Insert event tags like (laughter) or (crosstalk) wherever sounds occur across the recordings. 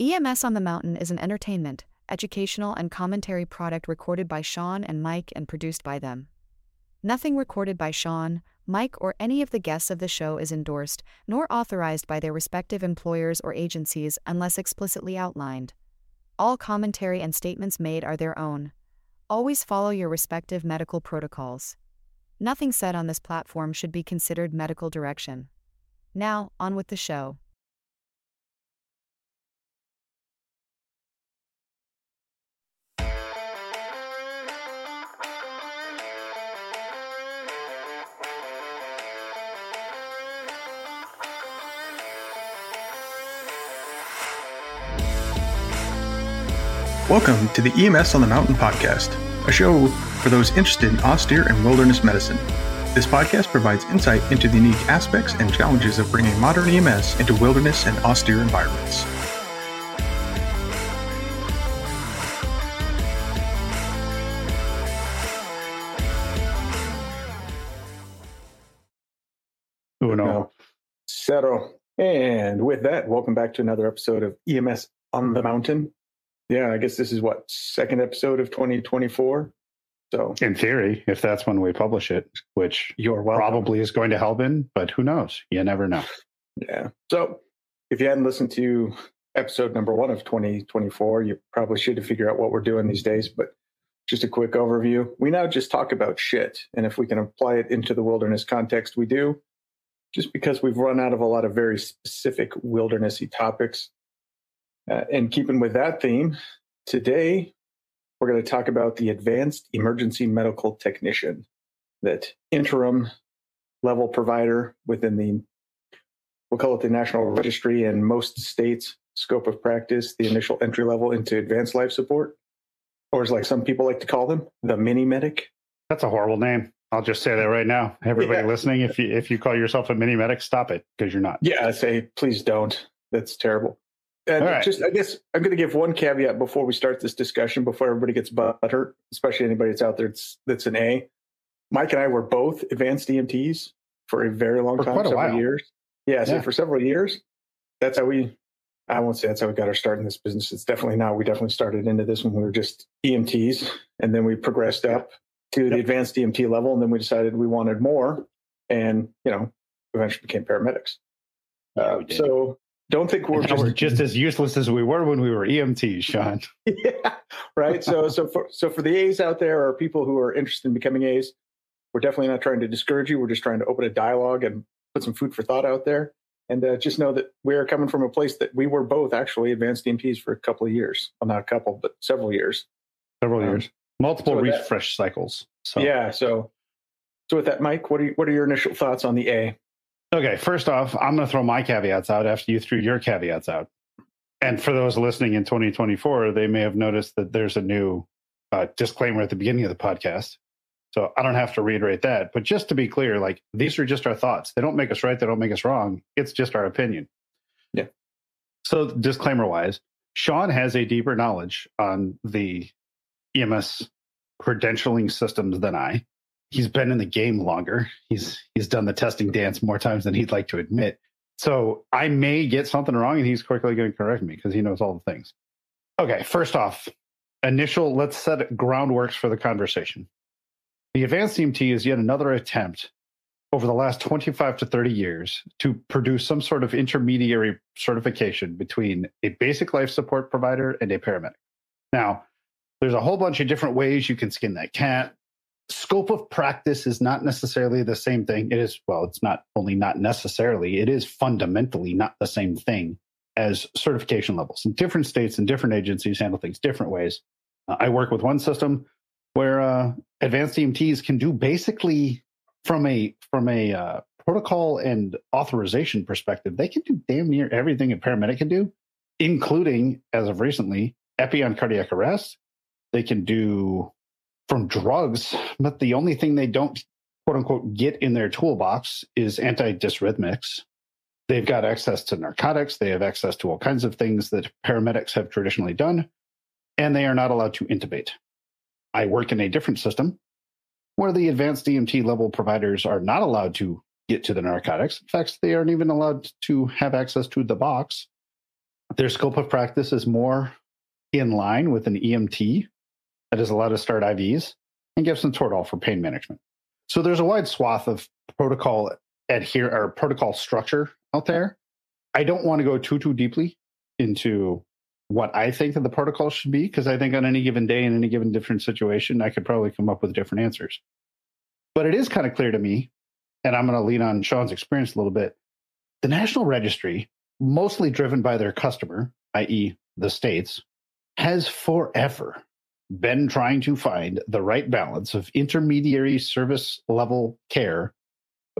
EMS on the Mountain is an entertainment, educational, and commentary product recorded by Sean and Mike and produced by them. Nothing recorded by Sean, Mike, or any of the guests of the show is endorsed, nor authorized by their respective employers or agencies unless explicitly outlined. All commentary and statements made are their own. Always follow your respective medical protocols. Nothing said on this platform should be considered medical direction. Now, on with the show. Welcome to the EMS on the Mountain podcast, a show for those interested in austere and wilderness medicine. This podcast provides insight into the unique aspects and challenges of bringing modern EMS into wilderness and austere environments. Uno. Cero. And with that, welcome back to another episode of EMS on the Mountain. Yeah, I guess this is what, second episode of 2024? So, in theory, if that's when we publish it, which you're probably is going to help in, but who knows? You never know. Yeah. So, if you hadn't listened to episode number one of 2024, you probably should figure out what we're doing these days. But just a quick overview. We now just talk about shit. And if we can apply it into the wilderness context, we do. Just because we've run out of a lot of very specific wildernessy topics. Uh, and keeping with that theme, today we're going to talk about the advanced emergency medical technician, that interim level provider within the, we'll call it the national registry in most states scope of practice, the initial entry level into advanced life support, or as like some people like to call them, the mini medic. That's a horrible name. I'll just say that right now. Everybody yeah. listening, if you if you call yourself a mini medic, stop it because you're not. Yeah, I say please don't. That's terrible. And right. just, I guess I'm going to give one caveat before we start this discussion, before everybody gets butthurt, especially anybody that's out there that's, that's an A. Mike and I were both advanced EMTs for a very long for time, several while. years. Yeah, so yeah. for several years. That's how we, I won't say that's how we got our start in this business. It's definitely not. We definitely started into this when we were just EMTs, and then we progressed up to yep. the advanced EMT level, and then we decided we wanted more, and you know, eventually became paramedics. Yeah, uh, so don't think we're just, we're just as useless as we were when we were EMTs, Sean. (laughs) yeah, right. So, so for so for the A's out there, or people who are interested in becoming A's, we're definitely not trying to discourage you. We're just trying to open a dialogue and put some food for thought out there. And uh, just know that we are coming from a place that we were both actually advanced EMTs for a couple of years. Well, not a couple, but several years. Several um, years, multiple so refresh that, cycles. So yeah. So, so with that, Mike, what are you, what are your initial thoughts on the A? Okay, first off, I'm going to throw my caveats out after you threw your caveats out. And for those listening in 2024, they may have noticed that there's a new uh, disclaimer at the beginning of the podcast. So I don't have to reiterate that. But just to be clear, like these are just our thoughts. They don't make us right. They don't make us wrong. It's just our opinion. Yeah. So disclaimer wise, Sean has a deeper knowledge on the EMS credentialing systems than I he's been in the game longer. He's he's done the testing dance more times than he'd like to admit. So I may get something wrong, and he's quickly going to correct me because he knows all the things. Okay, first off, initial. Let's set groundworks for the conversation. The advanced EMT is yet another attempt over the last 25 to 30 years to produce some sort of intermediary certification between a basic life support provider and a paramedic. Now, there's a whole bunch of different ways you can skin that cat scope of practice is not necessarily the same thing. It is, well, it's not only not necessarily, it is fundamentally not the same thing as certification levels. In different states and different agencies handle things different ways. Uh, I work with one system where uh, advanced EMTs can do basically from a from a uh, protocol and authorization perspective, they can do damn near everything a paramedic can do, including as of recently, epi on cardiac arrest. They can do from drugs, but the only thing they don't quote unquote get in their toolbox is antidysrhythmics. They've got access to narcotics, they have access to all kinds of things that paramedics have traditionally done, and they are not allowed to intubate. I work in a different system where the advanced EMT level providers are not allowed to get to the narcotics. In fact, they aren't even allowed to have access to the box. their scope of practice is more in line with an EMT that is allowed to start IVs and give some Toradol for pain management. So there's a wide swath of protocol adhere or protocol structure out there. I don't want to go too too deeply into what I think that the protocol should be because I think on any given day in any given different situation, I could probably come up with different answers. But it is kind of clear to me, and I'm going to lean on Sean's experience a little bit. The National Registry, mostly driven by their customer, i.e., the states, has forever been trying to find the right balance of intermediary service level care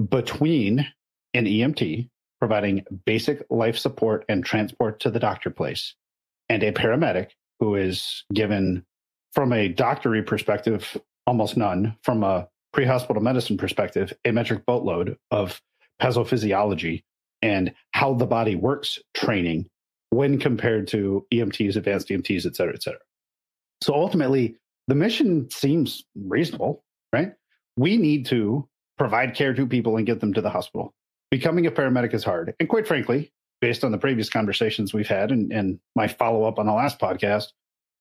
between an EMT providing basic life support and transport to the doctor place and a paramedic who is given from a doctory perspective almost none from a pre-hospital medicine perspective a metric boatload of pathophysiology and how the body works training when compared to EMTs, advanced EMTs, et cetera, et cetera. So ultimately, the mission seems reasonable, right? We need to provide care to people and get them to the hospital. Becoming a paramedic is hard. And quite frankly, based on the previous conversations we've had and, and my follow up on the last podcast,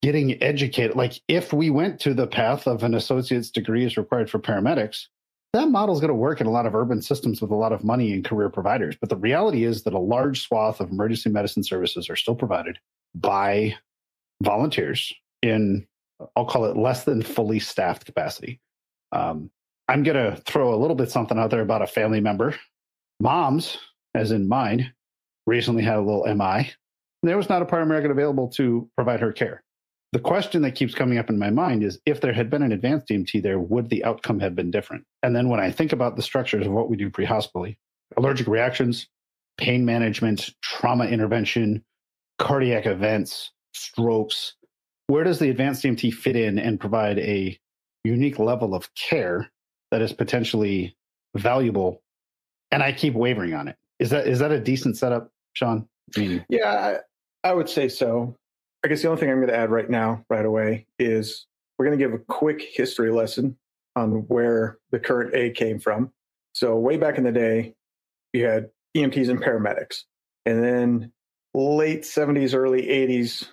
getting educated, like if we went to the path of an associate's degree is required for paramedics, that model is going to work in a lot of urban systems with a lot of money and career providers. But the reality is that a large swath of emergency medicine services are still provided by volunteers in, I'll call it less than fully staffed capacity. Um, I'm going to throw a little bit something out there about a family member. Mom's, as in mine, recently had a little MI. There was not a paramedic available to provide her care. The question that keeps coming up in my mind is if there had been an advanced EMT there, would the outcome have been different? And then when I think about the structures of what we do pre hospitally, allergic reactions, pain management, trauma intervention, cardiac events, strokes, where does the advanced EMT fit in and provide a unique level of care that is potentially valuable? And I keep wavering on it. Is that is that a decent setup, Sean? Yeah, I, I would say so. I guess the only thing I'm going to add right now, right away, is we're going to give a quick history lesson on where the current A came from. So, way back in the day, you had EMTs and paramedics. And then late 70s, early 80s,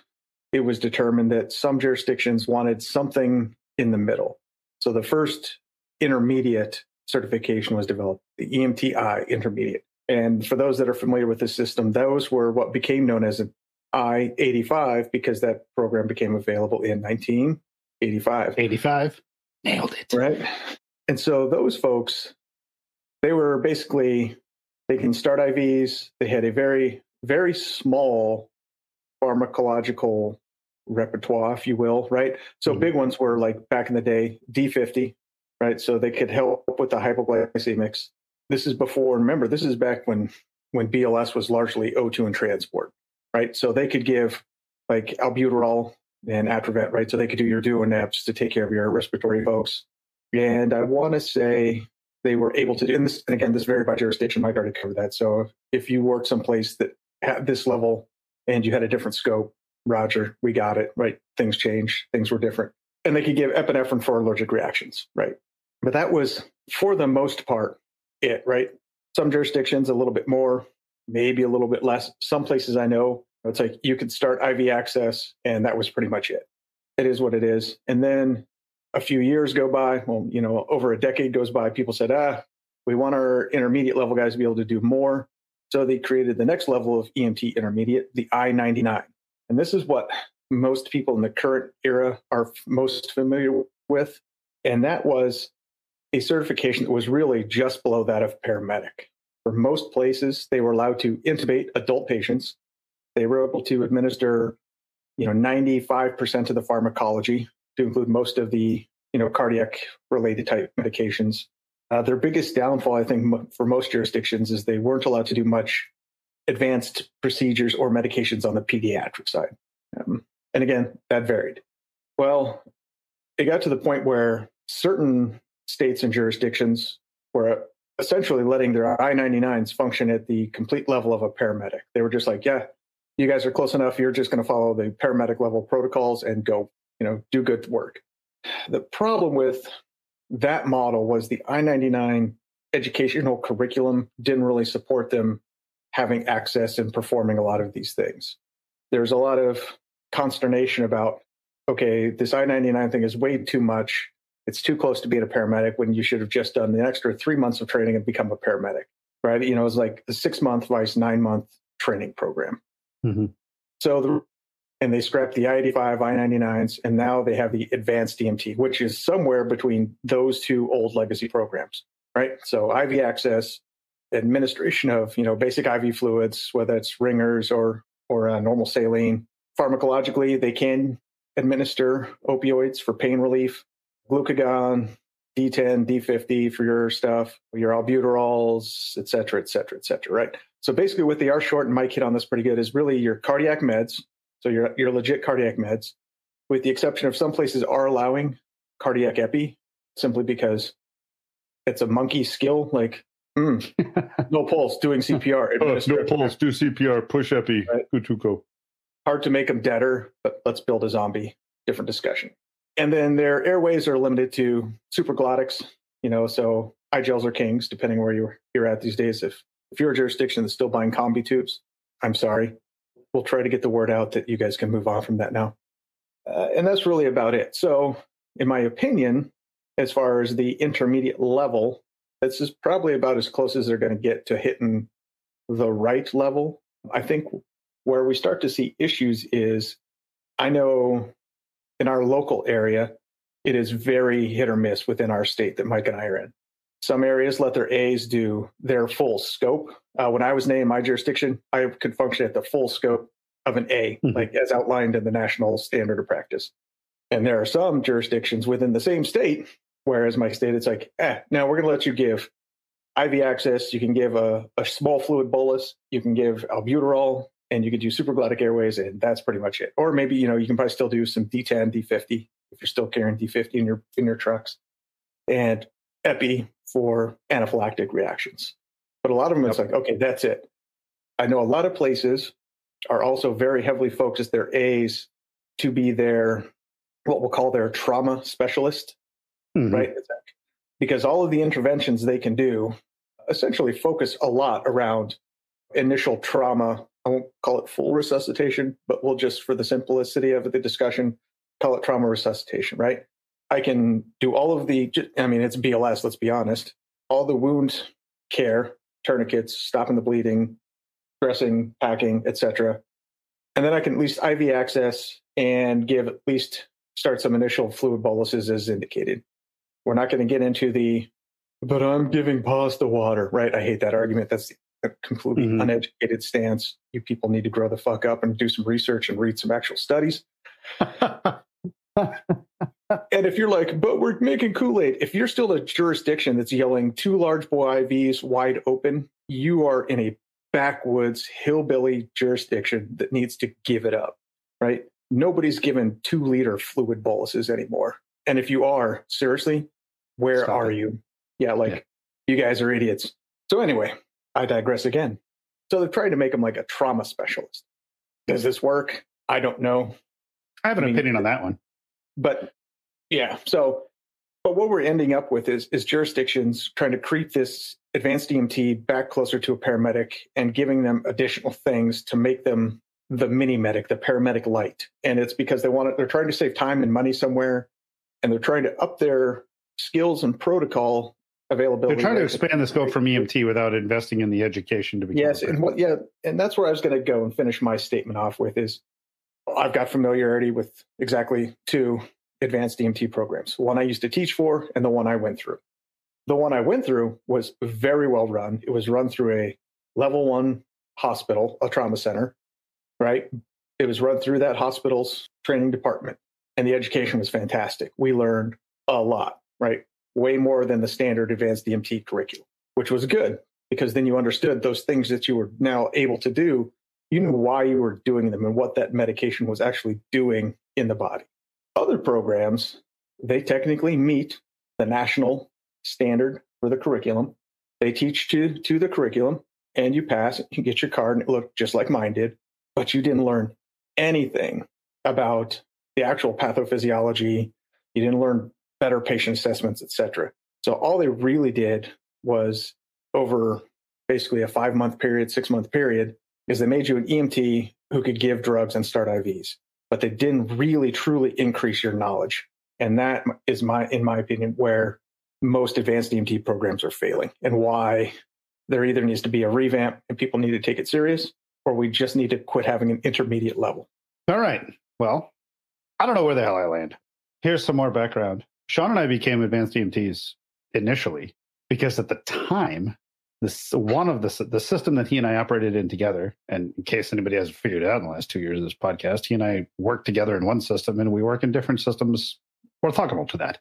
it was determined that some jurisdictions wanted something in the middle. So, the first intermediate certification was developed, the EMTI intermediate. And for those that are familiar with the system, those were what became known as an I 85 because that program became available in 1985. 85. Nailed it. Right. And so those folks, they were basically, they can start IVs. They had a very, very small pharmacological repertoire, if you will, right? So mm-hmm. big ones were like back in the day, D50, right? So they could help with the hypoglycemics. This is before, remember, this is back when when BLS was largely O2 and transport right? So they could give like albuterol and Atrovent, right? So they could do your DuoNebs to take care of your respiratory folks. And I want to say they were able to do, and this, and again, this varied by jurisdiction. Mike already covered that. So if you work someplace that had this level and you had a different scope, Roger, we got it, right? Things change, things were different. And they could give epinephrine for allergic reactions, right? But that was, for the most part, it, right? Some jurisdictions a little bit more, maybe a little bit less. Some places I know, it's like you could start IV access, and that was pretty much it. It is what it is. And then a few years go by, well, you know, over a decade goes by, people said, ah, we want our intermediate level guys to be able to do more. So they created the next level of EMT intermediate, the I 99. And this is what most people in the current era are most familiar with. And that was a certification that was really just below that of paramedic. For most places, they were allowed to intubate adult patients. They were able to administer, you know, 95% of the pharmacology to include most of the, you know, cardiac related type medications. Uh, their biggest downfall, I think, for most jurisdictions is they weren't allowed to do much advanced procedures or medications on the pediatric side. Um, and again, that varied. Well, it got to the point where certain states and jurisdictions were essentially letting their I 99s function at the complete level of a paramedic. They were just like, yeah, you guys are close enough. You're just going to follow the paramedic level protocols and go, you know, do good work. The problem with that model was the I 99 educational curriculum didn't really support them having access and performing a lot of these things. there's a lot of consternation about, okay, this I 99 thing is way too much. It's too close to being a paramedic when you should have just done the extra three months of training and become a paramedic, right? You know, it's like a six month vice nine month training program. Mm-hmm. So the and they scrapped the I-85, I-99s, and now they have the advanced EMT, which is somewhere between those two old legacy programs, right? So IV access, administration of you know basic IV fluids, whether it's ringers or or uh, normal saline. Pharmacologically, they can administer opioids for pain relief, glucagon, D10, D50 for your stuff, your albuterols, et cetera, et cetera, et cetera, right? So basically, what they are short, and Mike hit on this pretty good, is really your cardiac meds. So your your legit cardiac meds, with the exception of some places are allowing cardiac epi, simply because it's a monkey skill. Like mm, (laughs) no pulse, doing CPR. oh, no pulse, do CPR, push epi, right. Hard to make them deader, but let's build a zombie. Different discussion. And then their airways are limited to supraglottics. You know, so I-gels are kings, depending where you're you're at these days. If if you're a jurisdiction that's still buying Combitubes, I'm sorry. We'll try to get the word out that you guys can move on from that now. Uh, and that's really about it. So, in my opinion, as far as the intermediate level, this is probably about as close as they're going to get to hitting the right level. I think where we start to see issues is I know in our local area, it is very hit or miss within our state that Mike and I are in. Some areas let their A's do their full scope. Uh, when I was named my jurisdiction, I could function at the full scope of an A, mm-hmm. like as outlined in the national standard of practice. And there are some jurisdictions within the same state, whereas my state, it's like, eh, now we're going to let you give IV access. You can give a, a small fluid bolus. You can give albuterol, and you could do supraglottic airways, and that's pretty much it. Or maybe you know you can probably still do some D10, D50 if you're still carrying D50 in your in your trucks, and epi for anaphylactic reactions. But a lot of them, it's like, okay, that's it. I know a lot of places are also very heavily focused their A's to be their what we'll call their trauma specialist, mm-hmm. right? Because all of the interventions they can do essentially focus a lot around initial trauma. I won't call it full resuscitation, but we'll just, for the simplicity of the discussion, call it trauma resuscitation, right? I can do all of the, I mean, it's BLS, let's be honest, all the wound care, tourniquets, stopping the bleeding, dressing, packing, etc. And then I can at least IV access and give at least start some initial fluid boluses as indicated. We're not going to get into the, but I'm giving pause to water, right? I hate that argument. That's a completely mm-hmm. uneducated stance. You people need to grow the fuck up and do some research and read some actual studies. (laughs) and if you're like, but we're making Kool Aid, if you're still a jurisdiction that's yelling two large bore IVs wide open, you are in a backwoods hillbilly jurisdiction that needs to give it up, right? Nobody's given two liter fluid boluses anymore. And if you are, seriously, where Stop are it. you? Yeah, like yeah. you guys are idiots. So, anyway, I digress again. So, they're trying to make him like a trauma specialist. Does this work? I don't know. I have an I mean, opinion on that one. But yeah. So, but what we're ending up with is is jurisdictions trying to creep this advanced EMT back closer to a paramedic and giving them additional things to make them the mini medic, the paramedic light. And it's because they want it, they're trying to save time and money somewhere, and they're trying to up their skills and protocol availability. They're trying to expand the scope from EMT without investing in the education to be. Yes, and what yeah, and that's where I was going to go and finish my statement off with is I've got familiarity with exactly two advanced EMT programs, one I used to teach for and the one I went through. The one I went through was very well run. It was run through a level one hospital, a trauma center, right? It was run through that hospital's training department, and the education was fantastic. We learned a lot, right? Way more than the standard advanced EMT curriculum, which was good because then you understood those things that you were now able to do. You knew why you were doing them and what that medication was actually doing in the body. Other programs, they technically meet the national standard for the curriculum. They teach to, to the curriculum and you pass, you get your card and it looked just like mine did, but you didn't learn anything about the actual pathophysiology. You didn't learn better patient assessments, etc. So all they really did was over basically a five month period, six month period, is they made you an EMT who could give drugs and start IVs, but they didn't really truly increase your knowledge. And that is my, in my opinion, where most advanced EMT programs are failing and why there either needs to be a revamp and people need to take it serious, or we just need to quit having an intermediate level. All right. Well, I don't know where the hell I land. Here's some more background. Sean and I became advanced EMTs initially because at the time, this one of the the system that he and I operated in together, and in case anybody hasn't figured it out in the last two years of this podcast, he and I work together in one system, and we work in different systems orthogonal to that.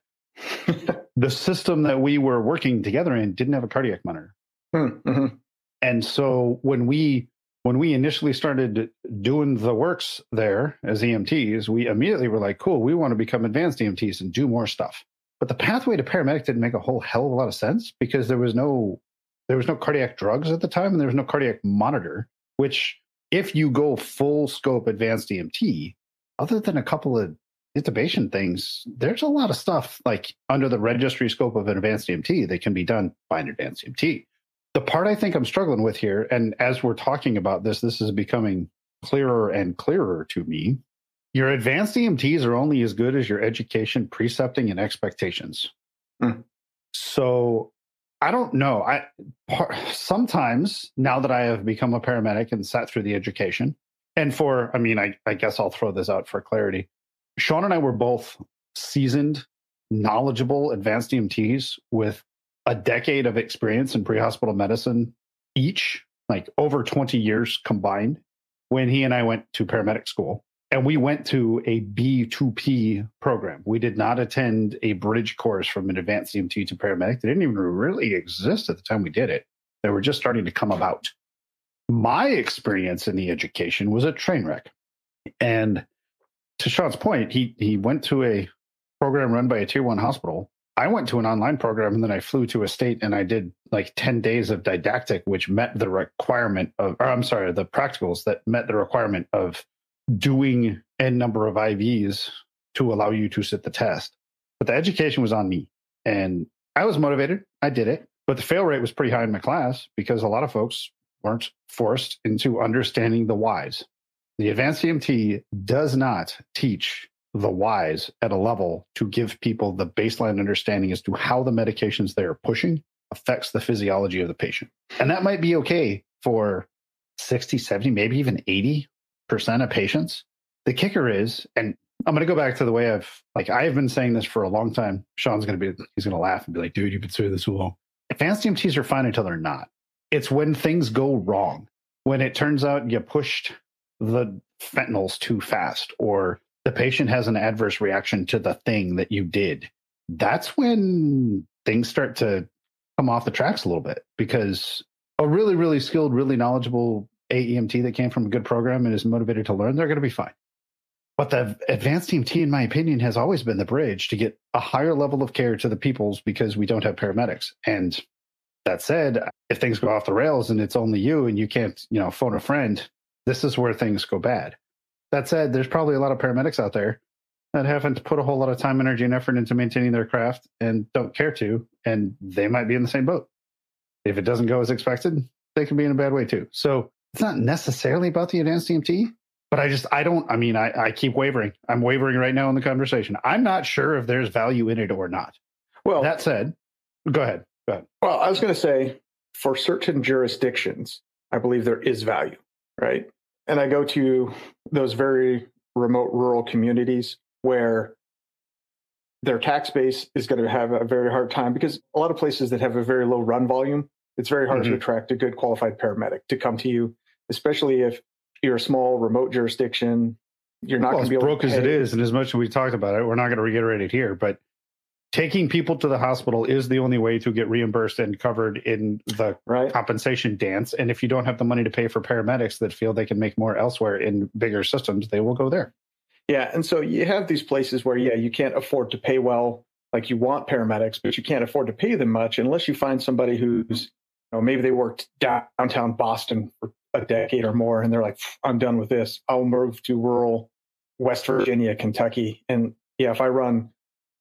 (laughs) the system that we were working together in didn't have a cardiac monitor, Hmm, mhm. and so when we when we initially started doing the works there as EMTs, we immediately were like, "Cool, we want to become advanced EMTs and do more stuff." But the pathway to paramedic didn't make a whole hell of a lot of sense because there was no there was no cardiac drugs at the time and there was no cardiac monitor. Which, if you go full scope advanced EMT, other than a couple of intubation things, there's a lot of stuff like under the registry scope of an advanced EMT that can be done by an advanced EMT. The part I think I'm struggling with here, and as we're talking about this, this is becoming clearer and clearer to me. Your advanced EMTs are only as good as your education, precepting, and expectations. Hmm. So I don't know. I par, sometimes now that I have become a paramedic and sat through the education, and for I mean, I, I guess I'll throw this out for clarity. Sean and I were both seasoned, knowledgeable advanced EMTs with a decade of experience in pre-hospital medicine each, like over 20 years combined, when he and I went to paramedic school. And we went to a B2P program. We did not attend a bridge course from an advanced EMT to paramedic. They didn't even really exist at the time we did it. They were just starting to come about. My experience in the education was a train wreck. And to Sean's point, he he went to a program run by a tier one hospital. I went to an online program and then I flew to a state and I did like 10 days of didactic, which met the requirement of, or I'm sorry, the practicals that met the requirement of doing n number of IVs to allow you to sit the test. But the education was on me and I was motivated. I did it, but the fail rate was pretty high in my class because a lot of folks weren't forced into understanding the whys. The advanced EMT does not teach the whys at a level to give people the baseline understanding as to how the medications they are pushing affects the physiology of the patient. And that might be okay for 60, 70, maybe even 80% of patients. The kicker is, and I'm going to go back to the way I've, like, I've been saying this for a long time. Sean's going to be, he's going to laugh and be like, dude, you've been saying this so long. Advanced EMTs are fine until they're not. It's when things go wrong, when it turns out you pushed the fentanyls too fast or the patient has an adverse reaction to the thing that you did. That's when things start to come off the tracks a little bit because a really, really skilled, really knowledgeable AEMT that came from a good program and is motivated to learn, they're going to be fine. But the advanced EMT, in my opinion, has always been the bridge to get a higher level of care to the peoples because we don't have paramedics. And that said, if things go off the rails and it's only you and you can't, you know, phone a friend, this is where things go bad. That said, there's probably a lot of paramedics out there that haven't put a whole lot of time, energy, and effort into maintaining their craft and don't care to, and they might be in the same boat. If it doesn't go as expected, they can be in a bad way too. So it's not necessarily about the advanced EMT, but I just I don't. I mean, I, I keep wavering. I'm wavering right now in the conversation. I'm not sure if there's value in it or not. Well, That said, go ahead. Go ahead. Well, I was going to say for certain jurisdictions, I believe there is value, right? And I go to those very remote rural communities where their tax base is going to have a very hard time because a lot of places that have a very low run volume, it's very hard to Mhm. attract a good qualified paramedic to come to you, especially if you're a small remote jurisdiction. You're not well, going as to be able broke to as it is, and as much as we talked about it, we're not going to reiterate it here. But taking people to the hospital is the only way to get reimbursed and covered in the right? compensation dance. And if you don't have the money to pay for paramedics that feel they can make more elsewhere in bigger systems, they will go there. Yeah, and so you have these places where yeah, you can't afford to pay well, like you want paramedics, but you can't afford to pay them much unless you find somebody who's, you know, maybe they worked downtown Boston for a decade or more, and they're like, I'm done with this. I'll move to rural West Virginia, Kentucky, and yeah, if I run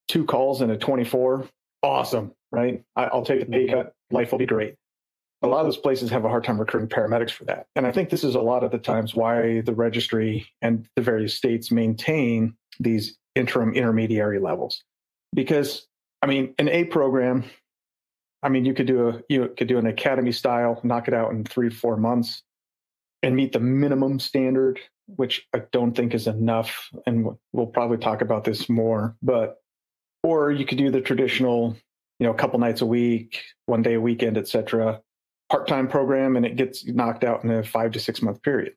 two calls in a 24, awesome, right? I, I'll take a pay mm-hmm. cut. Life will be great. a lot of those places have a hard time recruiting paramedics for that. And I think this is a lot of the times why the registry and the various states maintain these interim intermediary levels. Because, I mean, an A program, I mean, you could do a you could do an academy style, knock it out in three to four months, and meet the minimum standard, which I don't think is enough. And we'll probably talk about this more. But or you could do the traditional, you know, a couple nights a week, one day a weekend, etc part-time program and it gets knocked out in a five to six month period.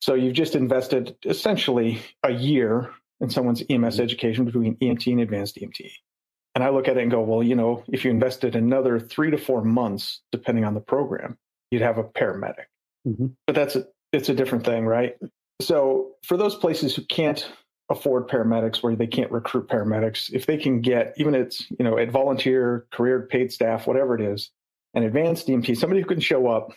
So you've just invested essentially a year in someone's EMS mm-hmm. education between EMT and advanced EMT. And I look at it and go, well, you know, if you invested another three to four months, depending on the program, you'd have a paramedic. Mm-hmm. But that's a, it's a different thing, right? So for those places who can't afford paramedics, where they can't recruit paramedics, if they can get even it's you know at volunteer, career, paid staff, whatever it is, an advanced EMT, somebody who can show up,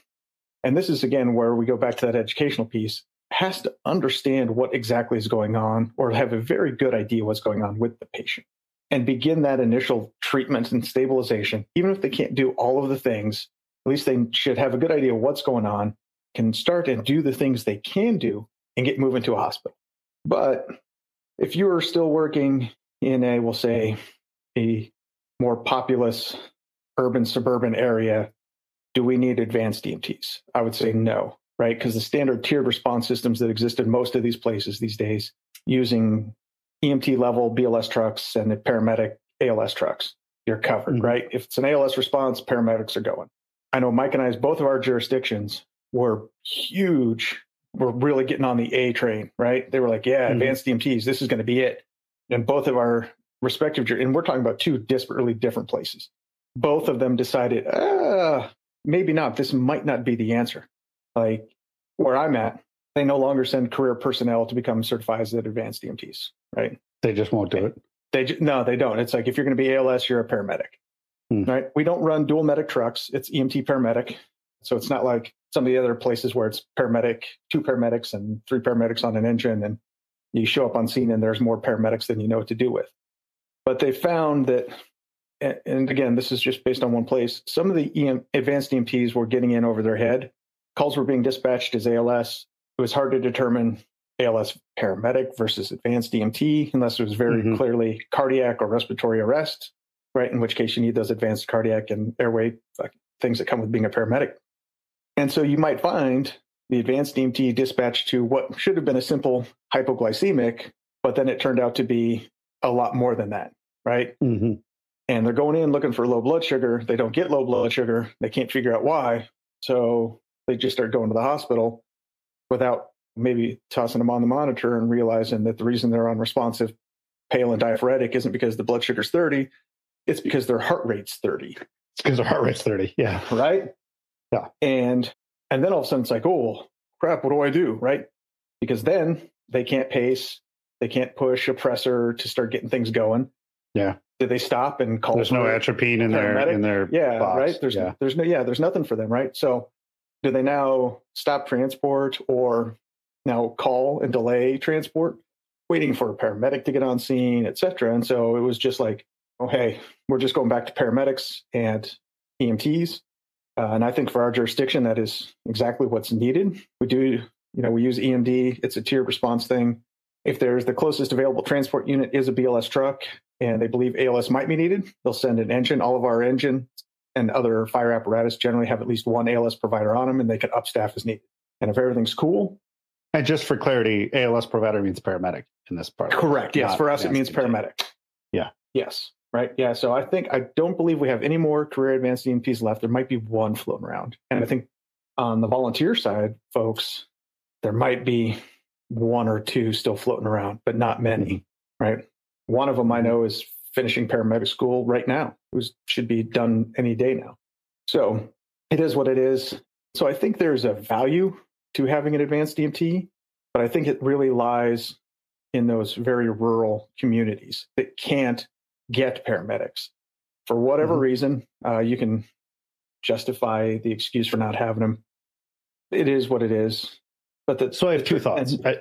and this is again where we go back to that educational piece, has to understand what exactly is going on or have a very good idea what's going on with the patient and begin that initial treatment and stabilization. Even if they can't do all of the things, at least they should have a good idea what's going on, can start and do the things they can do and get moved into a hospital. But if you are still working in a, we'll say, a more populous urban suburban area, do we need advanced EMTs? I would say no, right? Because the standard tiered response systems that exist in most of these places these days using EMT level BLS trucks and the paramedic ALS trucks, you're covered, mm-hmm. right? If it's an ALS response, paramedics are going. I know Mike and I's both of our jurisdictions were huge. We're really getting on the A train, right? They were like, yeah, mm-hmm. advanced EMTs, this is going to be it. And both of our respective, and we're talking about two disparately different places both of them decided, uh, maybe not. This might not be the answer. Like where I'm at, they no longer send career personnel to become certified as advanced EMTs, right? They just won't do it. They no, they don't. It's like if you're going to be ALS, you're a paramedic, hmm. right? We don't run dual medic trucks. It's EMT paramedic, so it's not like some of the other places where it's paramedic, two paramedics and three paramedics on an engine, and you show up on scene and there's more paramedics than you know what to do with. But they found that and again, this is just based on one place. Some of the EM, advanced EMTs were getting in over their head. Calls were being dispatched as ALS. It was hard to determine ALS paramedic versus advanced EMT unless it was very mm-hmm. clearly cardiac or respiratory arrest, right? In which case you need those advanced cardiac and airway things that come with being a paramedic. And so you might find the advanced EMT dispatched to what should have been a simple hypoglycemic, but then it turned out to be a lot more than that, right? Mm-hmm and they're going in looking for low blood sugar. They don't get low blood sugar. They can't figure out why. So they just start going to the hospital without maybe tossing them on the monitor and realizing that the reason they're unresponsive, pale, and diaphoretic isn't because the blood sugar's 30. It's because their heart rate's 30. It's because their heart rate's 30. Yeah. Right? Yeah. And and then all of a sudden it's like, oh crap, what do I do? Right? Because then they can't pace, they can't push a pressor to start getting things going. Yeah do they stop and call? There's no atropine in their in their yeah box. right. There's yeah. there's no yeah there's nothing for them right. So do they now stop transport or now call and delay transport, waiting for a paramedic to get on scene, etc. And so it was just like, oh hey, we're just going back to paramedics and EMTs. Uh, and I think for our jurisdiction, that is exactly what's needed. We do, you know, we use EMD. It's a tiered response thing. If there's the closest available transport unit is a BLS truck, and they believe ALS might be needed, they'll send an engine. All of our engine and other fire apparatus generally have at least one ALS provider on them, and they can upstaff as needed. And if everything's cool, and just for clarity, ALS provider means paramedic in this part. Correct. Yes, for us it means paramedic. Yeah. Yes. Right. Yeah. So I think I don't believe we have any more career advanced EMTs left. There might be one floating around, and I think on the volunteer side, folks, there might be one or two still floating around, but not many. Mm-hmm. Right. One of them I know is finishing paramedic school right now, who should be done any day now. So it is what it is. So I think there's a value to having an advanced EMT, but I think it really lies in those very rural communities that can't get paramedics. For whatever mm-hmm. reason, uh, you can justify the excuse for not having them. It is what it is. But that, so I have two thoughts. I,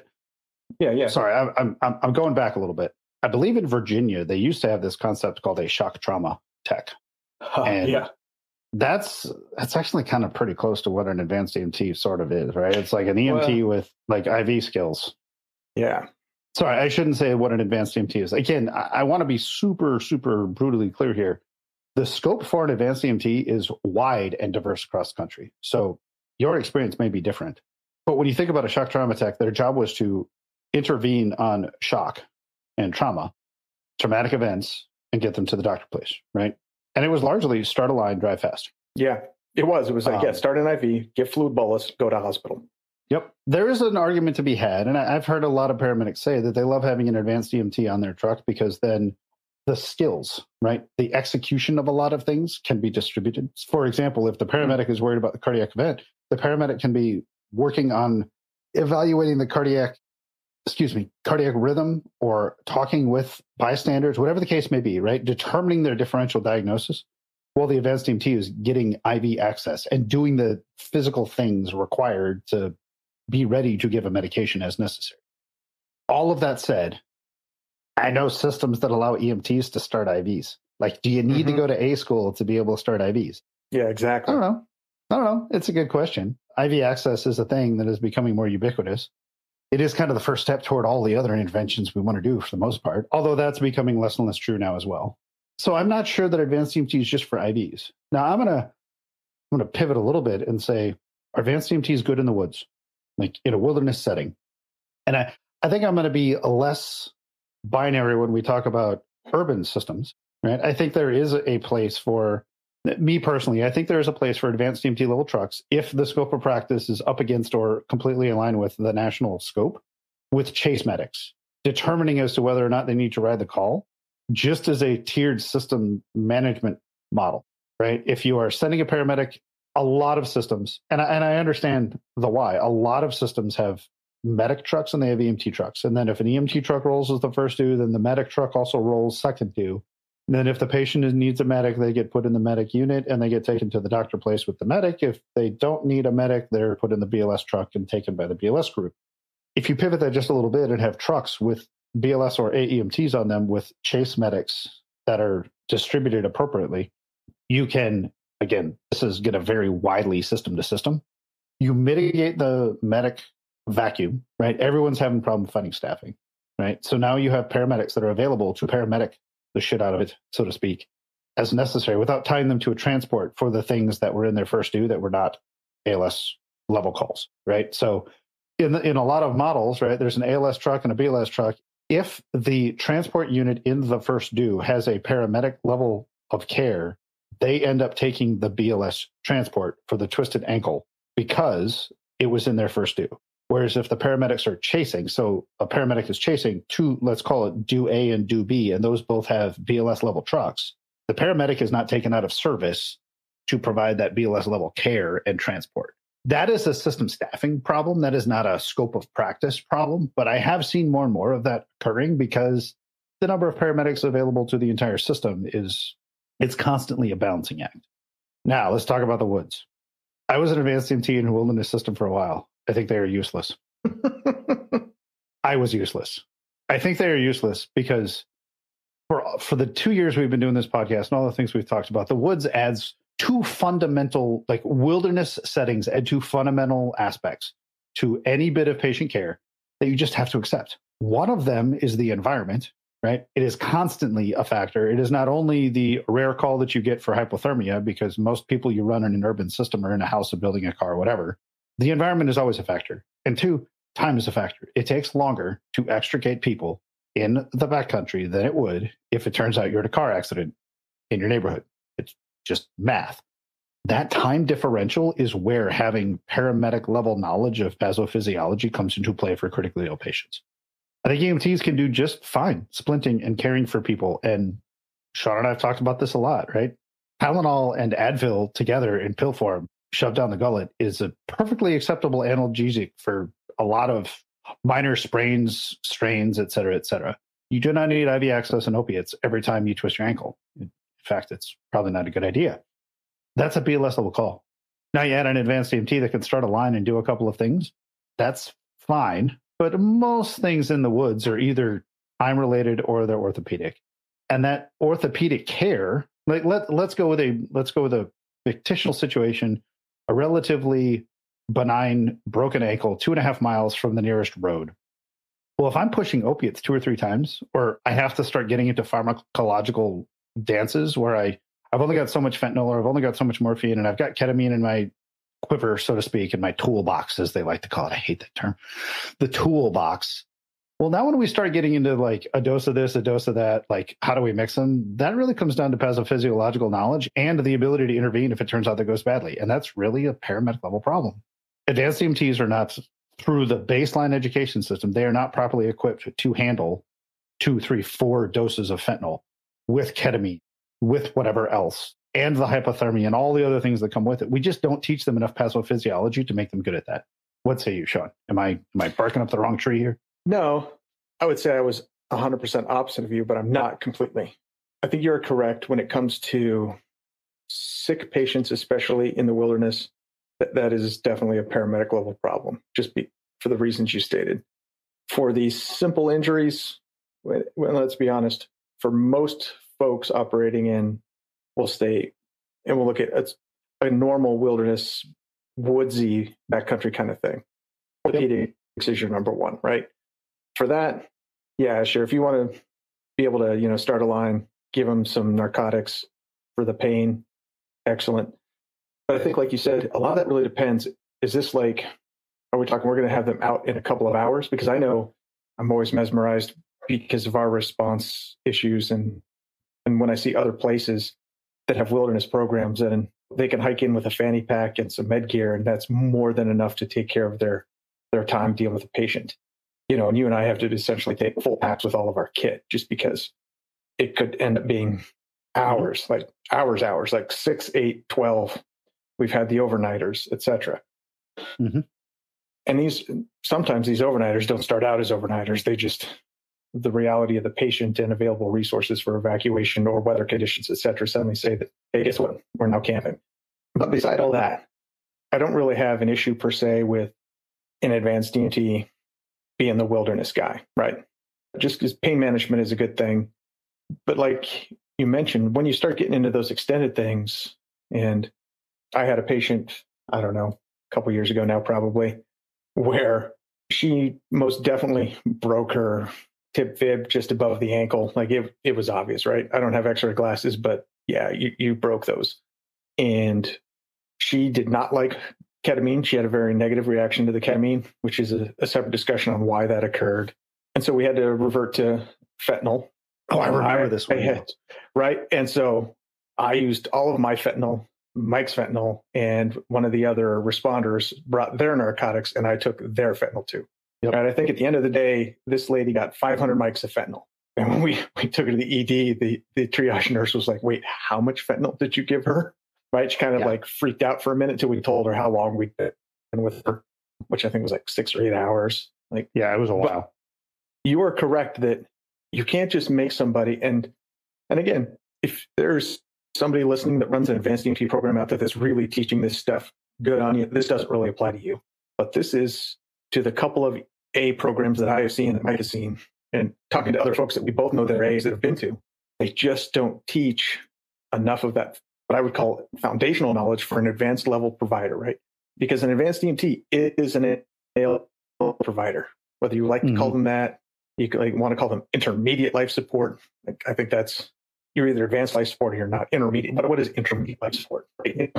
yeah, yeah. Sorry, I'm I'm I'm going back a little bit. I believe in Virginia, they used to have this concept called a shock trauma tech. Uh, and, yeah. That's that's actually kind of pretty close to what an advanced EMT sort of is, right? It's like an EMT well, with like IV skills. Yeah. Sorry, I shouldn't say what an advanced EMT is. Again, I, I want to be super, super brutally clear here. The scope for an advanced EMT is wide and diverse across the country. So your experience may be different. But when you think about a shock trauma tech, their job was to intervene on shock and trauma, traumatic events, and get them to the doctor place, right? And it was largely start a line, drive fast. Yeah, it was. It was like, um, yeah, start an IV, get fluid bolus, go to hospital. Yep. There is an argument to be had. And I've heard a lot of paramedics say that they love having an advanced EMT on their truck because then the skills, right? The execution of a lot of things can be distributed. For example, if the mm-hmm. paramedic is worried about the cardiac event, the paramedic can be working on evaluating the cardiac, excuse me, cardiac rhythm or talking with bystanders, whatever the case may be, right? Determining their differential diagnosis while the advanced EMT is getting IV access and doing the physical things required to be ready to give a medication as necessary. All of that said, I know systems that allow EMTs to start IVs. Like, do you need mm-hmm. to go to A school to be able to start IVs? Yeah, exactly. I don't know. I don't know. It's a good question. IV access is a thing that is becoming more ubiquitous. It is kind of the first step toward all the other interventions we want to do for the most part, although that's becoming less and less true now as well. So I'm not sure that advanced EMT is just for IVs. Now I'm gonna I'm gonna pivot a little bit and say advanced EMTs good in the woods, like in a wilderness setting. And I, I think I'm gonna be less binary when we talk about urban systems, right? I think there is a place for me personally. I think there is a place for advanced EMT level trucks if the scope of practice is up against or completely aligned with the national scope with chase medics, determining as to whether or not they need to ride the call, just as a tiered system management model, right? If you are sending a paramedic, a lot of systems, and I, and I understand the why, a lot of systems have medic trucks and they have EMT trucks. And then if an EMT truck rolls as the first due, then the medic truck also rolls second due. And then if the patient needs a medic, they get put in the medic unit and they get taken to the doctor place with the medic. If they don't need a medic, they're put in the BLS truck and taken by the BLS group. If you pivot that just a little bit and have trucks with BLS or AEMTs on them with chase medics that are distributed appropriately, you can, again, this is going to vary widely system to system. You mitigate the medic vacuum, right? Everyone's having problem finding staffing, right? So now you have paramedics that are available to paramedic the shit out of it, so to speak, as necessary without tying them to a transport for the things that were in their first due that were not ALS level calls, right? So in, the, in a lot of models, right, there's an ALS truck and a BLS truck. If the transport unit in the first due has a paramedic level of care, they end up taking the BLS transport for the twisted ankle because it was in their first due. Whereas if the paramedics are chasing, so a paramedic is chasing two, let's call it due A and due B, and those both have BLS level trucks, the paramedic is not taken out of service to provide that BLS level care and transport. That is a system staffing problem. That is not a scope of practice problem. But I have seen more and more of that occurring because the number of paramedics available to the entire system is it's constantly a balancing act. Now let's talk about the woods. I was an advanced EMT in a wilderness system for a while. I think they are useless. (laughs) I was useless. I think they are useless because for for the two years we've been doing this podcast and all the things we've talked about, the woods adds two fundamental, like wilderness settings, add two fundamental aspects to any bit of patient care that you just have to accept. One of them is the environment, right? It is constantly a factor. It is not only the rare call that you get for hypothermia, because most people you run in an urban system are in a house or building a car whatever the environment is always a factor. And two, time is a factor. It takes longer to extricate people in the backcountry than it would if it turns out you're in a car accident in your neighborhood. It's just math. That time differential is where having paramedic level knowledge of pathophysiology comes into play for critically ill patients. I think EMTs can do just fine splinting and caring for people. And Sean and I have talked about this a lot, right? Tylenol and Advil together in pill form shoved down the gullet is a perfectly acceptable analgesic for a lot of minor sprains, strains, et cetera, et cetera. You do not need IV access and opiates every time you twist your ankle. In fact, it's probably not a good idea. That's a BLS level call. Now you add an advanced EMT that can start a line and do a couple of things. That's fine. But most things in the woods are either time related or they're orthopedic. And that orthopedic care, like let let's go with a let's go with a fictitious situation, a relatively benign broken ankle, two and a half miles from the nearest road. Well, if I'm pushing opiates two or three times, or I have to start getting into pharmacological dances where I, I've only got so much fentanyl or I've only got so much morphine and I've got ketamine in my quiver, so to speak, in my toolbox, as they like to call it. I hate that term. The toolbox. Well, now when we start getting into like a dose of this, a dose of that, like how do we mix them? That really comes down to pathophysiological knowledge and the ability to intervene if it turns out that goes badly. And that's really a paramedic level problem. Advanced EMTs are not through the baseline education system, they are not properly equipped to handle two, three, four doses of fentanyl with ketamine, with whatever else, and the hypothermia and all the other things that come with it. We just don't teach them enough pathophysiology to make them good at that. What say you, Sean? Am I am I barking up the wrong tree here? No, I would say I was 100% opposite of you, but I'm not completely. I think you're correct when it comes to sick patients, especially in the wilderness. That, that is definitely a paramedic level problem, just be, for the reasons you stated. For these simple injuries, well, let's be honest, for most folks operating in, we'll stay and we'll look at it's a normal wilderness, woodsy, backcountry kind of thing. Orthopedics is your number one, right? For that, yeah, sure. If you want to be able to, you know, start a line, give them some narcotics for the pain, excellent. But I think, like you said, a lot of that really depends. Is this like, are we talking we're going to have them out in a couple of hours? Because I know I'm always mesmerized because of our response issues and and when I see other places that have wilderness programs and they can hike in with a fanny pack and some med gear and that's more than enough to take care of their their time dealing with a patient. You know and you and i have to essentially take full packs with all of our kit just because it could end up being hours like hours hours like six eight twelve. We've had the overnighters etc mm-hmm. and these sometimes these overnighters don't start out as overnighters. They just the reality of the patient and available resources for evacuation or weather conditions, et cetera, suddenly say that, hey, guess what? We're now camping. But beside all that, I don't really have an issue per se with an advanced EMT being the wilderness guy, right? Just because pain management is a good thing. But like you mentioned, when you start getting into those extended things, and I had a patient, I don't know, a couple years ago now, probably, where she most definitely broke her tib fib just above the ankle. Like it, it was obvious, right? I don't have X-ray glasses, but yeah, you, you broke those. And she did not like ketamine. She had a very negative reaction to the ketamine, which is a, a separate discussion on why that occurred. And so we had to revert to fentanyl. Oh, I remember I, this one. Had, right. And so I used all of my fentanyl, Mike's fentanyl, and one of the other responders brought their narcotics, and I took their fentanyl too. Yep. And I think at the end of the day, this lady got 500 mics of fentanyl. And when we, (laughs) we took her to the ED, the, the triage nurse was like, wait, how much fentanyl did you give her? Right. She kind of yeah. like freaked out for a minute until we told her how long we'd been with her, which I think was like six or eight hours. Like, yeah, it was a while. You are correct that you can't just make somebody. And, and again, if there's somebody listening that runs an advanced EMT program out there that's really teaching this stuff, good on you. This doesn't really apply to you. But this is to the couple of a programs that I have seen that Mike has seen, and talking to other folks that we both know that are A's that have been to, they just don't teach enough of that, what I would call foundational knowledge for an advanced level provider, right? Because an advanced EMT is an A provider, whether you like mm-hmm. to call mm-hmm. them that, you like, want to call them intermediate life support. Like, I think that's you're either advanced life support or you're not intermediate. But what is intermediate life support? Right?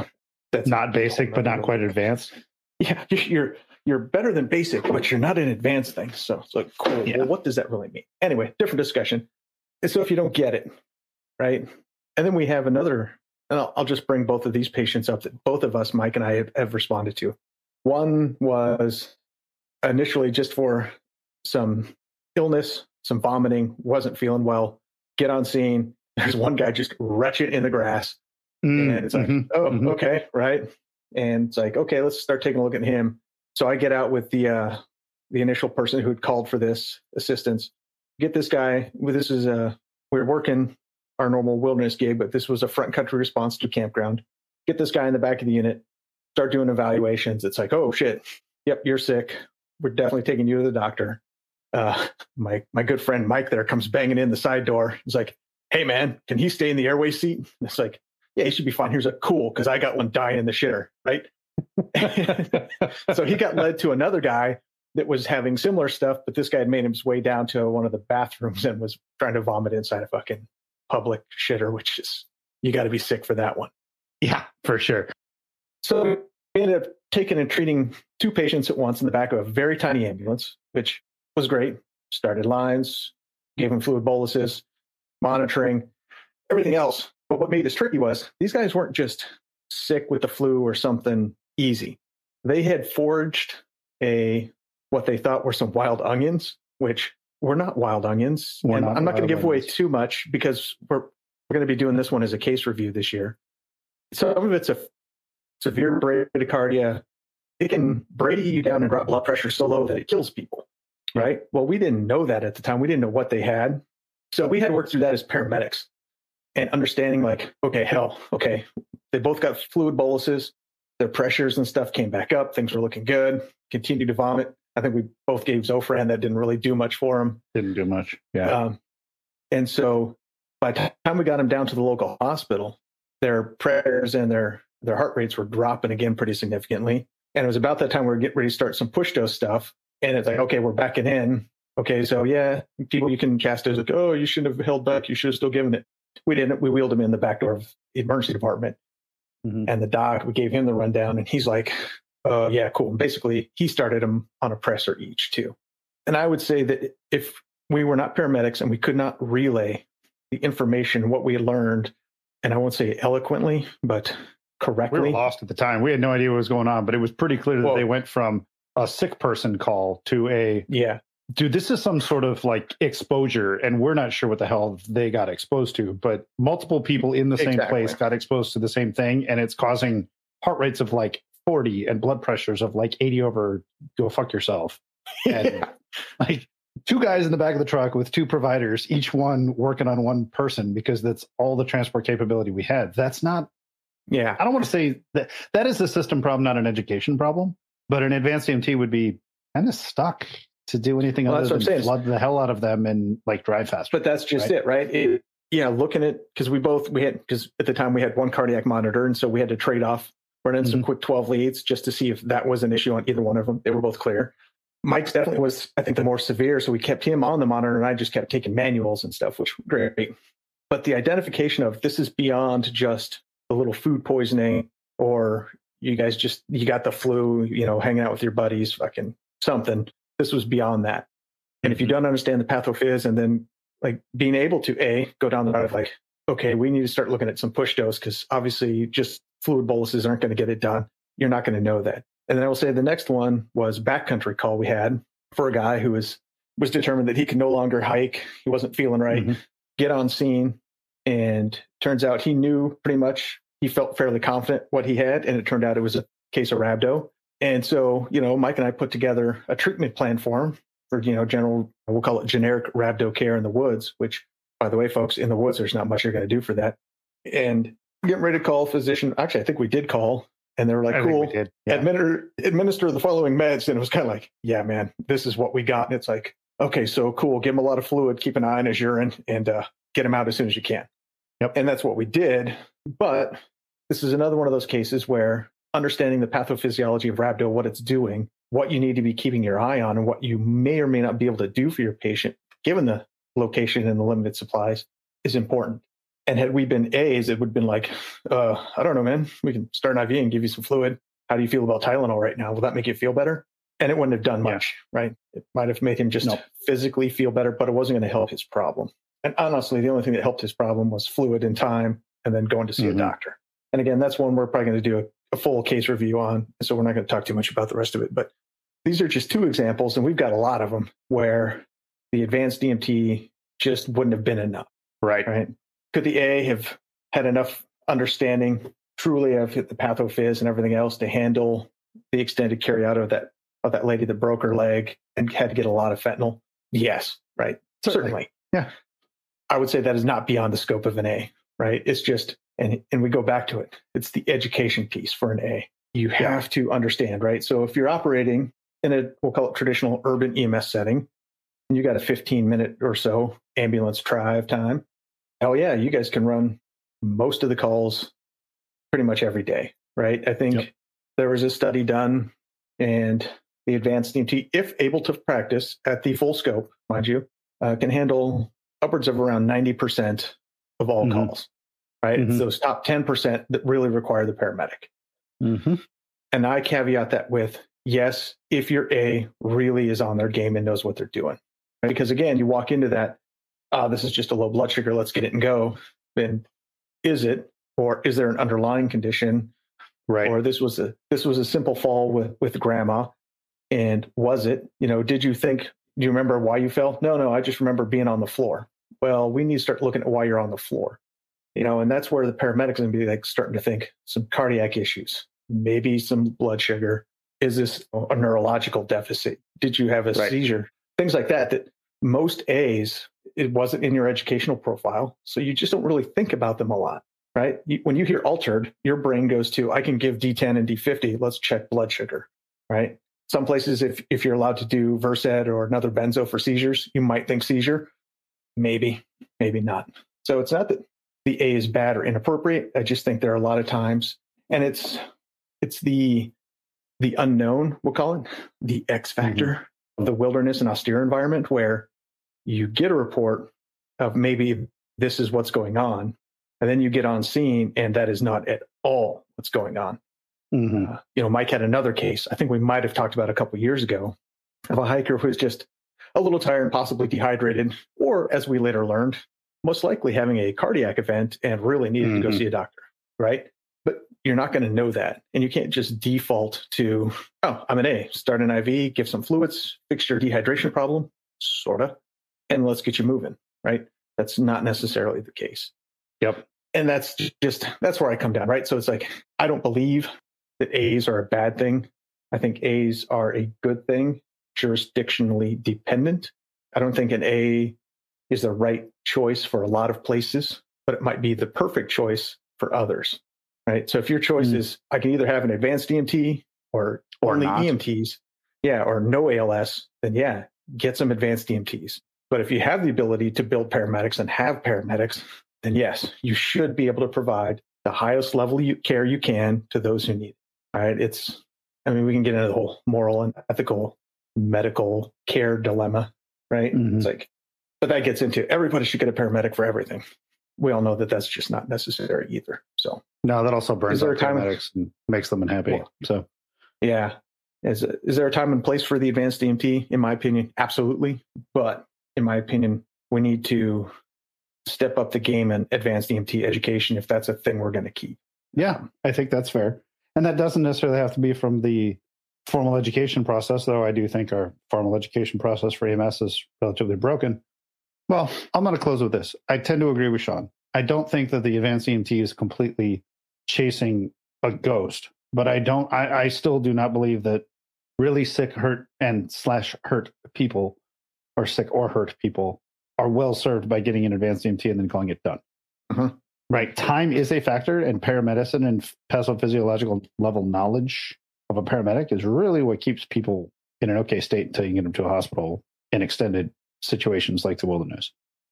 That's not basic, but not quite advanced. (laughs) Yeah, you're you're better than basic, but you're not an advanced thing. So it's like, cool. Yeah. Well, what does that really mean? Anyway, different discussion. And so if you don't get it, right? And then we have another, and I'll, I'll just bring both of these patients up that both of us, Mike and I, have, have responded to. One was initially just for some illness, some vomiting, wasn't feeling well, get on scene. There's one guy just wretched in the grass. Mm, and it's like, mm-hmm, oh, mm-hmm. okay, right. And it's like, okay, let's start taking a look at him. So I get out with the uh, the initial person who had called for this assistance. Get this guy. This is a we're working our normal wilderness gig, but this was a front country response to campground. Get this guy in the back of the unit. Start doing evaluations. It's like, oh shit, yep, you're sick. We're definitely taking you to the doctor. Uh, my my good friend Mike there comes banging in the side door. He's like, hey man, can he stay in the airway seat? It's like, yeah, he should be fine. Here's a cool because I got one dying in the shitter, right? (laughs) so he got led to another guy that was having similar stuff, but this guy had made his way down to one of the bathrooms and was trying to vomit inside a fucking public shitter, which is you got to be sick for that one. Yeah, for sure. So we ended up taking and treating two patients at once in the back of a very tiny ambulance, which was great. Started lines, gave them fluid boluses, monitoring, everything else. But what made this tricky was these guys weren't just sick with the flu or something easy. They had forged a what they thought were some wild onions, which were not wild onions. Not I'm not going to give away onions. too much because we're we're going to be doing this one as a case review this year. Some of it's a severe bradycardia. It can brady you down and drop blood pressure so low that it kills people. Right. Well, we didn't know that at the time. We didn't know what they had. So we had to work through that as paramedics and understanding like, okay, hell, okay, they both got fluid boluses. Their pressures and stuff came back up. Things were looking good. Continued to vomit. I think we both gave Zofran. That didn't really do much for him. Didn't do much. Yeah. Um, and so by the time we got him down to the local hospital, their pressures and their their heart rates were dropping again pretty significantly. And it was about that time we were getting ready to start some push dose stuff. And it's like, okay, we're backing in. Okay, so yeah, people you can cast as like, oh, you shouldn't have held back. You should have still given it. We didn't. We wheeled him in the back door of the emergency department. Mhm. And the doc, we gave him the rundown, and he's like, uh, yeah, cool. And basically, he started them on a pressor each, too. And I would say that if we were not paramedics and we could not relay the information, what we learned, and I won't say eloquently, but correctly. we were correctly. lost at the time. We had no idea what was going on, but it was pretty clear that Well- they went from a sick person call to a Yeah. Dude, this is some sort of like exposure, and we're not sure what the hell they got exposed to, but multiple people in the same place got exposed to the same thing, and it's causing heart rates of like 40 and blood pressures of like 80 over go fuck yourself. (laughs) And like two guys in the back of the truck with two providers, each one working on one person because that's all the transport capability we had. That's not yeah. I don't want to say that that is a system problem, not an education problem. But an advanced EMT would be kind of stuck to do anything Well, other what I'm saying. flood the hell out of them and like drive faster. But that's just Right. it, right? It, yeah, looking at because we both we had because at the time we had one cardiac monitor, and so we had to trade off running some Mhm. quick twelve leads just to see if that was an issue on either one of them. They were both clear. Mike's definitely was, I think, the more severe, so we kept him on the monitor, and I just kept taking manuals and stuff, which were great. But the identification of this is beyond just a little food poisoning, or you guys just you got the flu, you know, hanging out with your buddies, fucking something. This was beyond that. And if you don't understand the pathophys and then like being able to a go down the route of like okay we need to start looking at some push dose because obviously just fluid boluses aren't going to get it done. You're not going to know that. And then i will say the next one was backcountry call we had for a guy who was was determined that he could no longer hike. He wasn't feeling right. Mhm. get on scene and turns out he knew pretty much he felt fairly confident what he had and it turned out it was a case of rhabdo and so you know mike and i put together a treatment plan for him for you know general we'll call it generic rhabdo care in the woods which by the way folks in the woods there's not much you're going to do for that and getting ready to call a physician actually i think we did call and they were like I cool we. Yeah. administer administer the following meds and it was kind of like yeah man this is what we got and it's like okay so cool give him a lot of fluid keep an eye on his urine and uh, get him out as soon as you can Yep. and that's what we did but this is another one of those cases where understanding the pathophysiology of rhabdo what it's doing what you need to be keeping your eye on and what you may or may not be able to do for your patient given the location and the limited supplies is important and had we been A's, it would have been like, uh, I don't know, man. We can start an IV and give you some fluid. How do you feel about Tylenol right now? Will that make you feel better? And it wouldn't have done Yeah. much, right? It might have made him just Nope. physically feel better, but it wasn't going to help his problem. And honestly, the only thing that helped his problem was fluid and time and then going to see Mhm. a doctor. And again, that's one we're probably going to do a, a full case review on. So we're not going to talk too much about the rest of it. But these are just two examples, and we've got a lot of them where the advanced EMT just wouldn't have been enough right. right? Could the A have had enough understanding truly of the pathophys and everything else to handle the extended carry out of that of that lady that broke her leg and had to get a lot of fentanyl? Yes, right. Certainly. Certainly. Yeah. I would say that is not beyond the scope of an A, right? It's just and and we go back to it. It's the education piece for an A. You have to understand, right? So if you're operating in a we'll call it traditional urban EMS setting, and you got a 15 minute or so ambulance drive time, hell yeah, you guys can run most of the calls pretty much every day, right? I think Yep. there was a study done, and the advanced EMT, if able to practice at the full scope, mind you, uh, can handle upwards of around 90% of all Mhm. calls, right? It's Mhm. those top 10% that really require the paramedic. Mm-hmm. And I caveat that with yes, if your A really is on their game and knows what they're doing. Right? Because again, you walk into that, ah, this is just a low blood sugar, let's get it and go. Then is it, or is there an underlying condition? Right. Or this was a this was a simple fall with with grandma. And was it, you know, did you think do you remember why you fell? No, no, I just remember being on the floor. Well, we need to start looking at why you're on the floor. You know, and that's where the paramedics are gonna be like starting to think some cardiac issues, maybe some blood sugar. Is this a neurological deficit? Did you have a Right. seizure? Things like that. That most A's, it wasn't in your educational profile, so you just don't really think about them a lot, right? You, when you hear altered, your brain goes to, I can give D10 and D50. Let's check blood sugar, right? Some places, if if you're allowed to do Versed or another benzo for seizures, you might think seizure. Maybe, maybe not. So it's not that the A is bad or inappropriate. I just think there are a lot of times, and it's it's the the unknown, we'll call it the X factor of the wilderness and austere environment where you get a report of maybe this is what's going on, and then you get on scene and that is not at all what's going on. Mm-hmm. Uh, you know, Mike had another case. I think we might have talked about a couple years ago of a hiker who was just a little tired and possibly dehydrated, or as we later learned, most likely having a cardiac event and really needed to go Mhm. see a doctor, right? But you're not going to know that. And you can't just default to, oh, I'm an A, start an IV, give some fluids, fix your dehydration problem, sort of, and let's get you moving, right? That's not necessarily the case Yep. and that's just that's where I come down, right? So it's like I don't believe that A's are a bad thing. I think A's are a good thing, jurisdictionally dependent. I don't think an A is the right choice for a lot of places, but it might be the perfect choice for others, right? So if your choice Mm. is I can either have an advanced EMT or, Or only not. EMTs, yeah, or no ALS, then yeah, get some advanced EMTs. But if you have the ability to build paramedics and have paramedics, then yes, you should be able to provide the highest level you, care you can to those who need it. All right. It's, I mean, we can get into the whole moral and ethical medical care dilemma, right? Mhm. It's like, but that gets into everybody should get a paramedic for everything. We all know that that's just not necessary either. So, No, that also burns out time- paramedics and makes them unhappy. Well- so yeah. Is, is there a time and place for the advanced EMT? In my opinion, absolutely. But in my opinion, we need to step up the game in advanced EMT education if that's a thing we're going to keep. yeah, I think that's fair. And that doesn't necessarily have to be from the formal education process, though I do think our formal education process for EMS is relatively broken. Well, I'm going to close with this. I tend to agree with Sean. I don't think that the advanced EMT is completely chasing a ghost, but I don't. I, I still do not believe that really sick, hurt, and slash hurt people, or sick or hurt people, are well served by getting an advanced EMT and then calling it done. Mhm. Right, time is a factor, and paramedicine and pathophysiological level knowledge of a paramedic is really what keeps people in an okay state until you get them to a hospital in extended situations like the wilderness.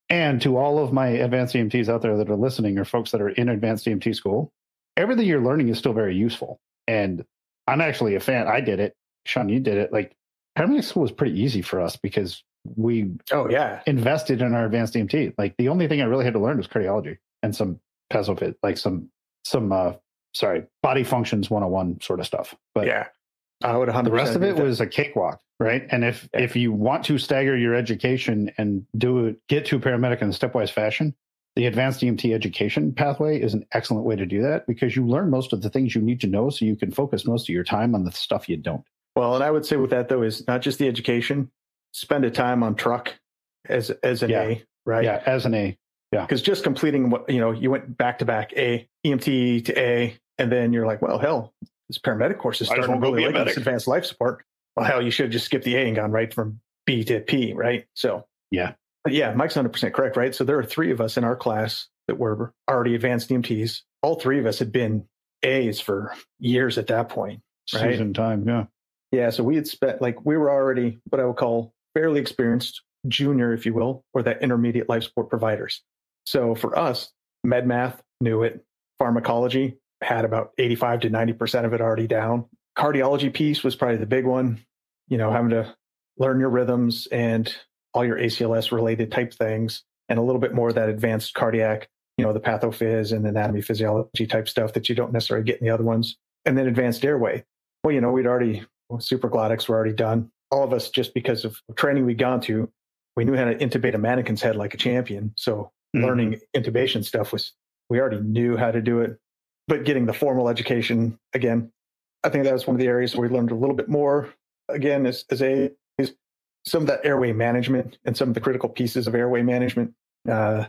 And to all of my advanced EMTs out there that are listening, or folks that are in advanced EMT school, everything you're learning is still very useful. And I'm actually a fan. I did it. Sean, you did it. Like paramedic school was pretty easy for us because we Oh, yeah. invested in our advanced EMT. Like the only thing I really had to learn was cardiology and some pathophys, like some some uh sorry, body functions 101 sort of stuff. But yeah. I would 100 the rest of it was a cakewalk, right? And if Yeah. if you want to stagger your education and do it, get to paramedic in a stepwise fashion, the advanced EMT education pathway is an excellent way to do that because you learn most of the things you need to know so you can focus most of your time on the stuff you don't. Well, and I would say with that though is not just the education, spend a time on truck as as an Yeah. A, right? Yeah, as an A. Because just completing what you know, you went back to back A, EMT to A, and then you're like, well, hell, this paramedic course is starting to really like this advanced life support. Well, hell, you should have just skipped the A and gone right from B to P, right? So Yeah. Yeah, Mike's 100% correct, right? So there are three of us in our class that were already advanced EMTs. All three of us had been A's for years at that point. Right. Season time, yeah. Yeah, so we had spent like we were already what I would call fairly experienced junior, if you will, or that intermediate life support providers. So for us, med math knew it, pharmacology had about 85 to 90% of it already down. Cardiology piece was probably the big one, you know, having to learn your rhythms and all your ACLS related type things, and a little bit more of that advanced cardiac, you know, the pathophys and anatomy physiology type stuff that you don't necessarily get in the other ones. And then advanced airway. Well, you know, we'd already, supraglottics were already done. All of us, just because of training we'd gone to, we knew how to intubate a mannequin's head like a champion. So mm-hmm. learning intubation stuff was, we already knew how to do it. But getting the formal education, again, I think that was one of the areas where we learned a little bit more. Again, as, as a is some of that airway management and some of the critical pieces of airway management uh,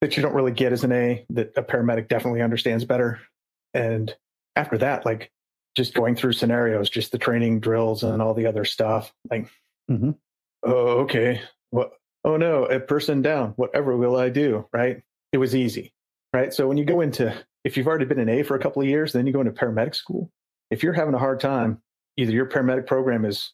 that you don't really get as an A that a paramedic definitely understands better. And after that, like just going through scenarios, just the training drills and all the other stuff. Like, mm-hmm. oh, okay. What? Oh no, a person down. Whatever will I do? Right? It was easy. Right. So when you go into, if you've already been an A for a couple of years, then you go into paramedic school. If you're having a hard time, either your paramedic program is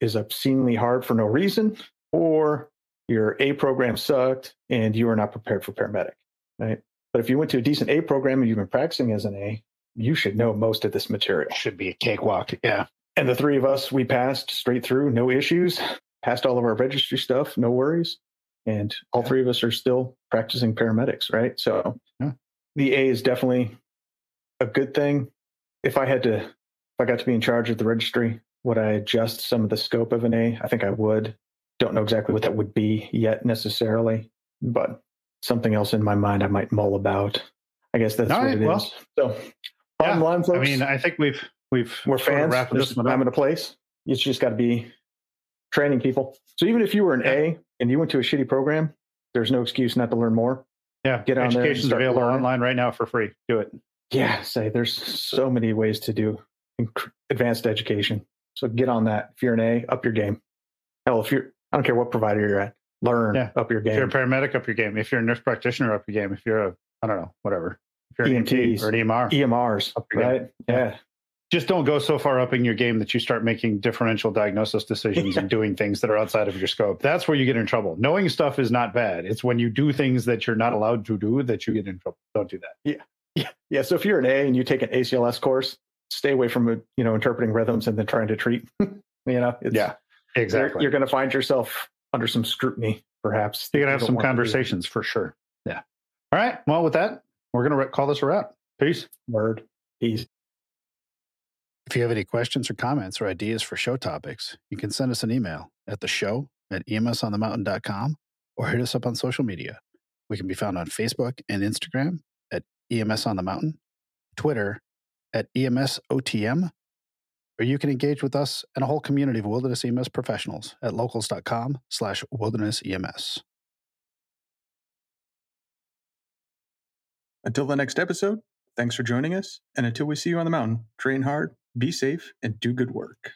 is obscenely hard for no reason, or your A program sucked and you are not prepared for paramedic. Right. But if you went to a decent A program and you've been practicing as an A, you should know most of this material. Should be a cakewalk. Yeah. And the three of us, we passed straight through, no issues, passed all of our registry stuff, no worries. And all yeah. three of us are still practicing paramedics, right? So yeah. the A is definitely a good thing. If I had to, if I got to be in charge of the registry, would I adjust some of the scope of an A? I think I would. Don't know exactly what that would be yet necessarily, but something else in my mind I might mull about. I guess that's All what right, it well, is. So Bottom yeah, line, folks. I mean, I think we've we've we're fans. This time in a place. It's just got to be training people. So even if you were an yeah. A and you went to a shitty program, there's no excuse not to learn more. Yeah, get on Education's there. available learning. online right now for free. Do it. Yeah, say there's so many ways to do advanced education. So get on that. If you're an A, up your game. Hell, if you're, I don't care what provider you're at, learn yeah. up your game. If you're a paramedic, up your game. If you're a nurse practitioner, up your game. If you're a, I don't know, whatever. if EMTs or an EMR. EMRs, up your right? Yeah. Just don't go so far up in your game that you start making differential diagnosis decisions and (laughs) doing things that are outside of your scope. That's where you get in trouble. Knowing stuff is not bad. It's when you do things that you're not allowed to do that you get in trouble. Don't do that. Yeah. Yeah. Yeah. So if you're an A and you take an ACLS course, stay away from uh, you know interpreting rhythms and then trying to treat. (laughs) you know, yeah, exactly. You're, you're going to find yourself under some scrutiny, perhaps. You're going to have some conversations for sure. Yeah. All right. Well, with that, we're going to call this a wrap. Peace. Word. Peace. If you have any questions or comments or ideas for show topics, you can send us an email at the show at emsonthemountain.com or hit us up on social media. We can be found on Facebook and Instagram at EMS on the Mountain, Twitter at EMSOTM, or you can engage with us and a whole community of wilderness EMS professionals at locals.com slash wilderness EMS. Until the next episode, thanks for joining us. And until we see you on the mountain, train hard, be safe, and do good work.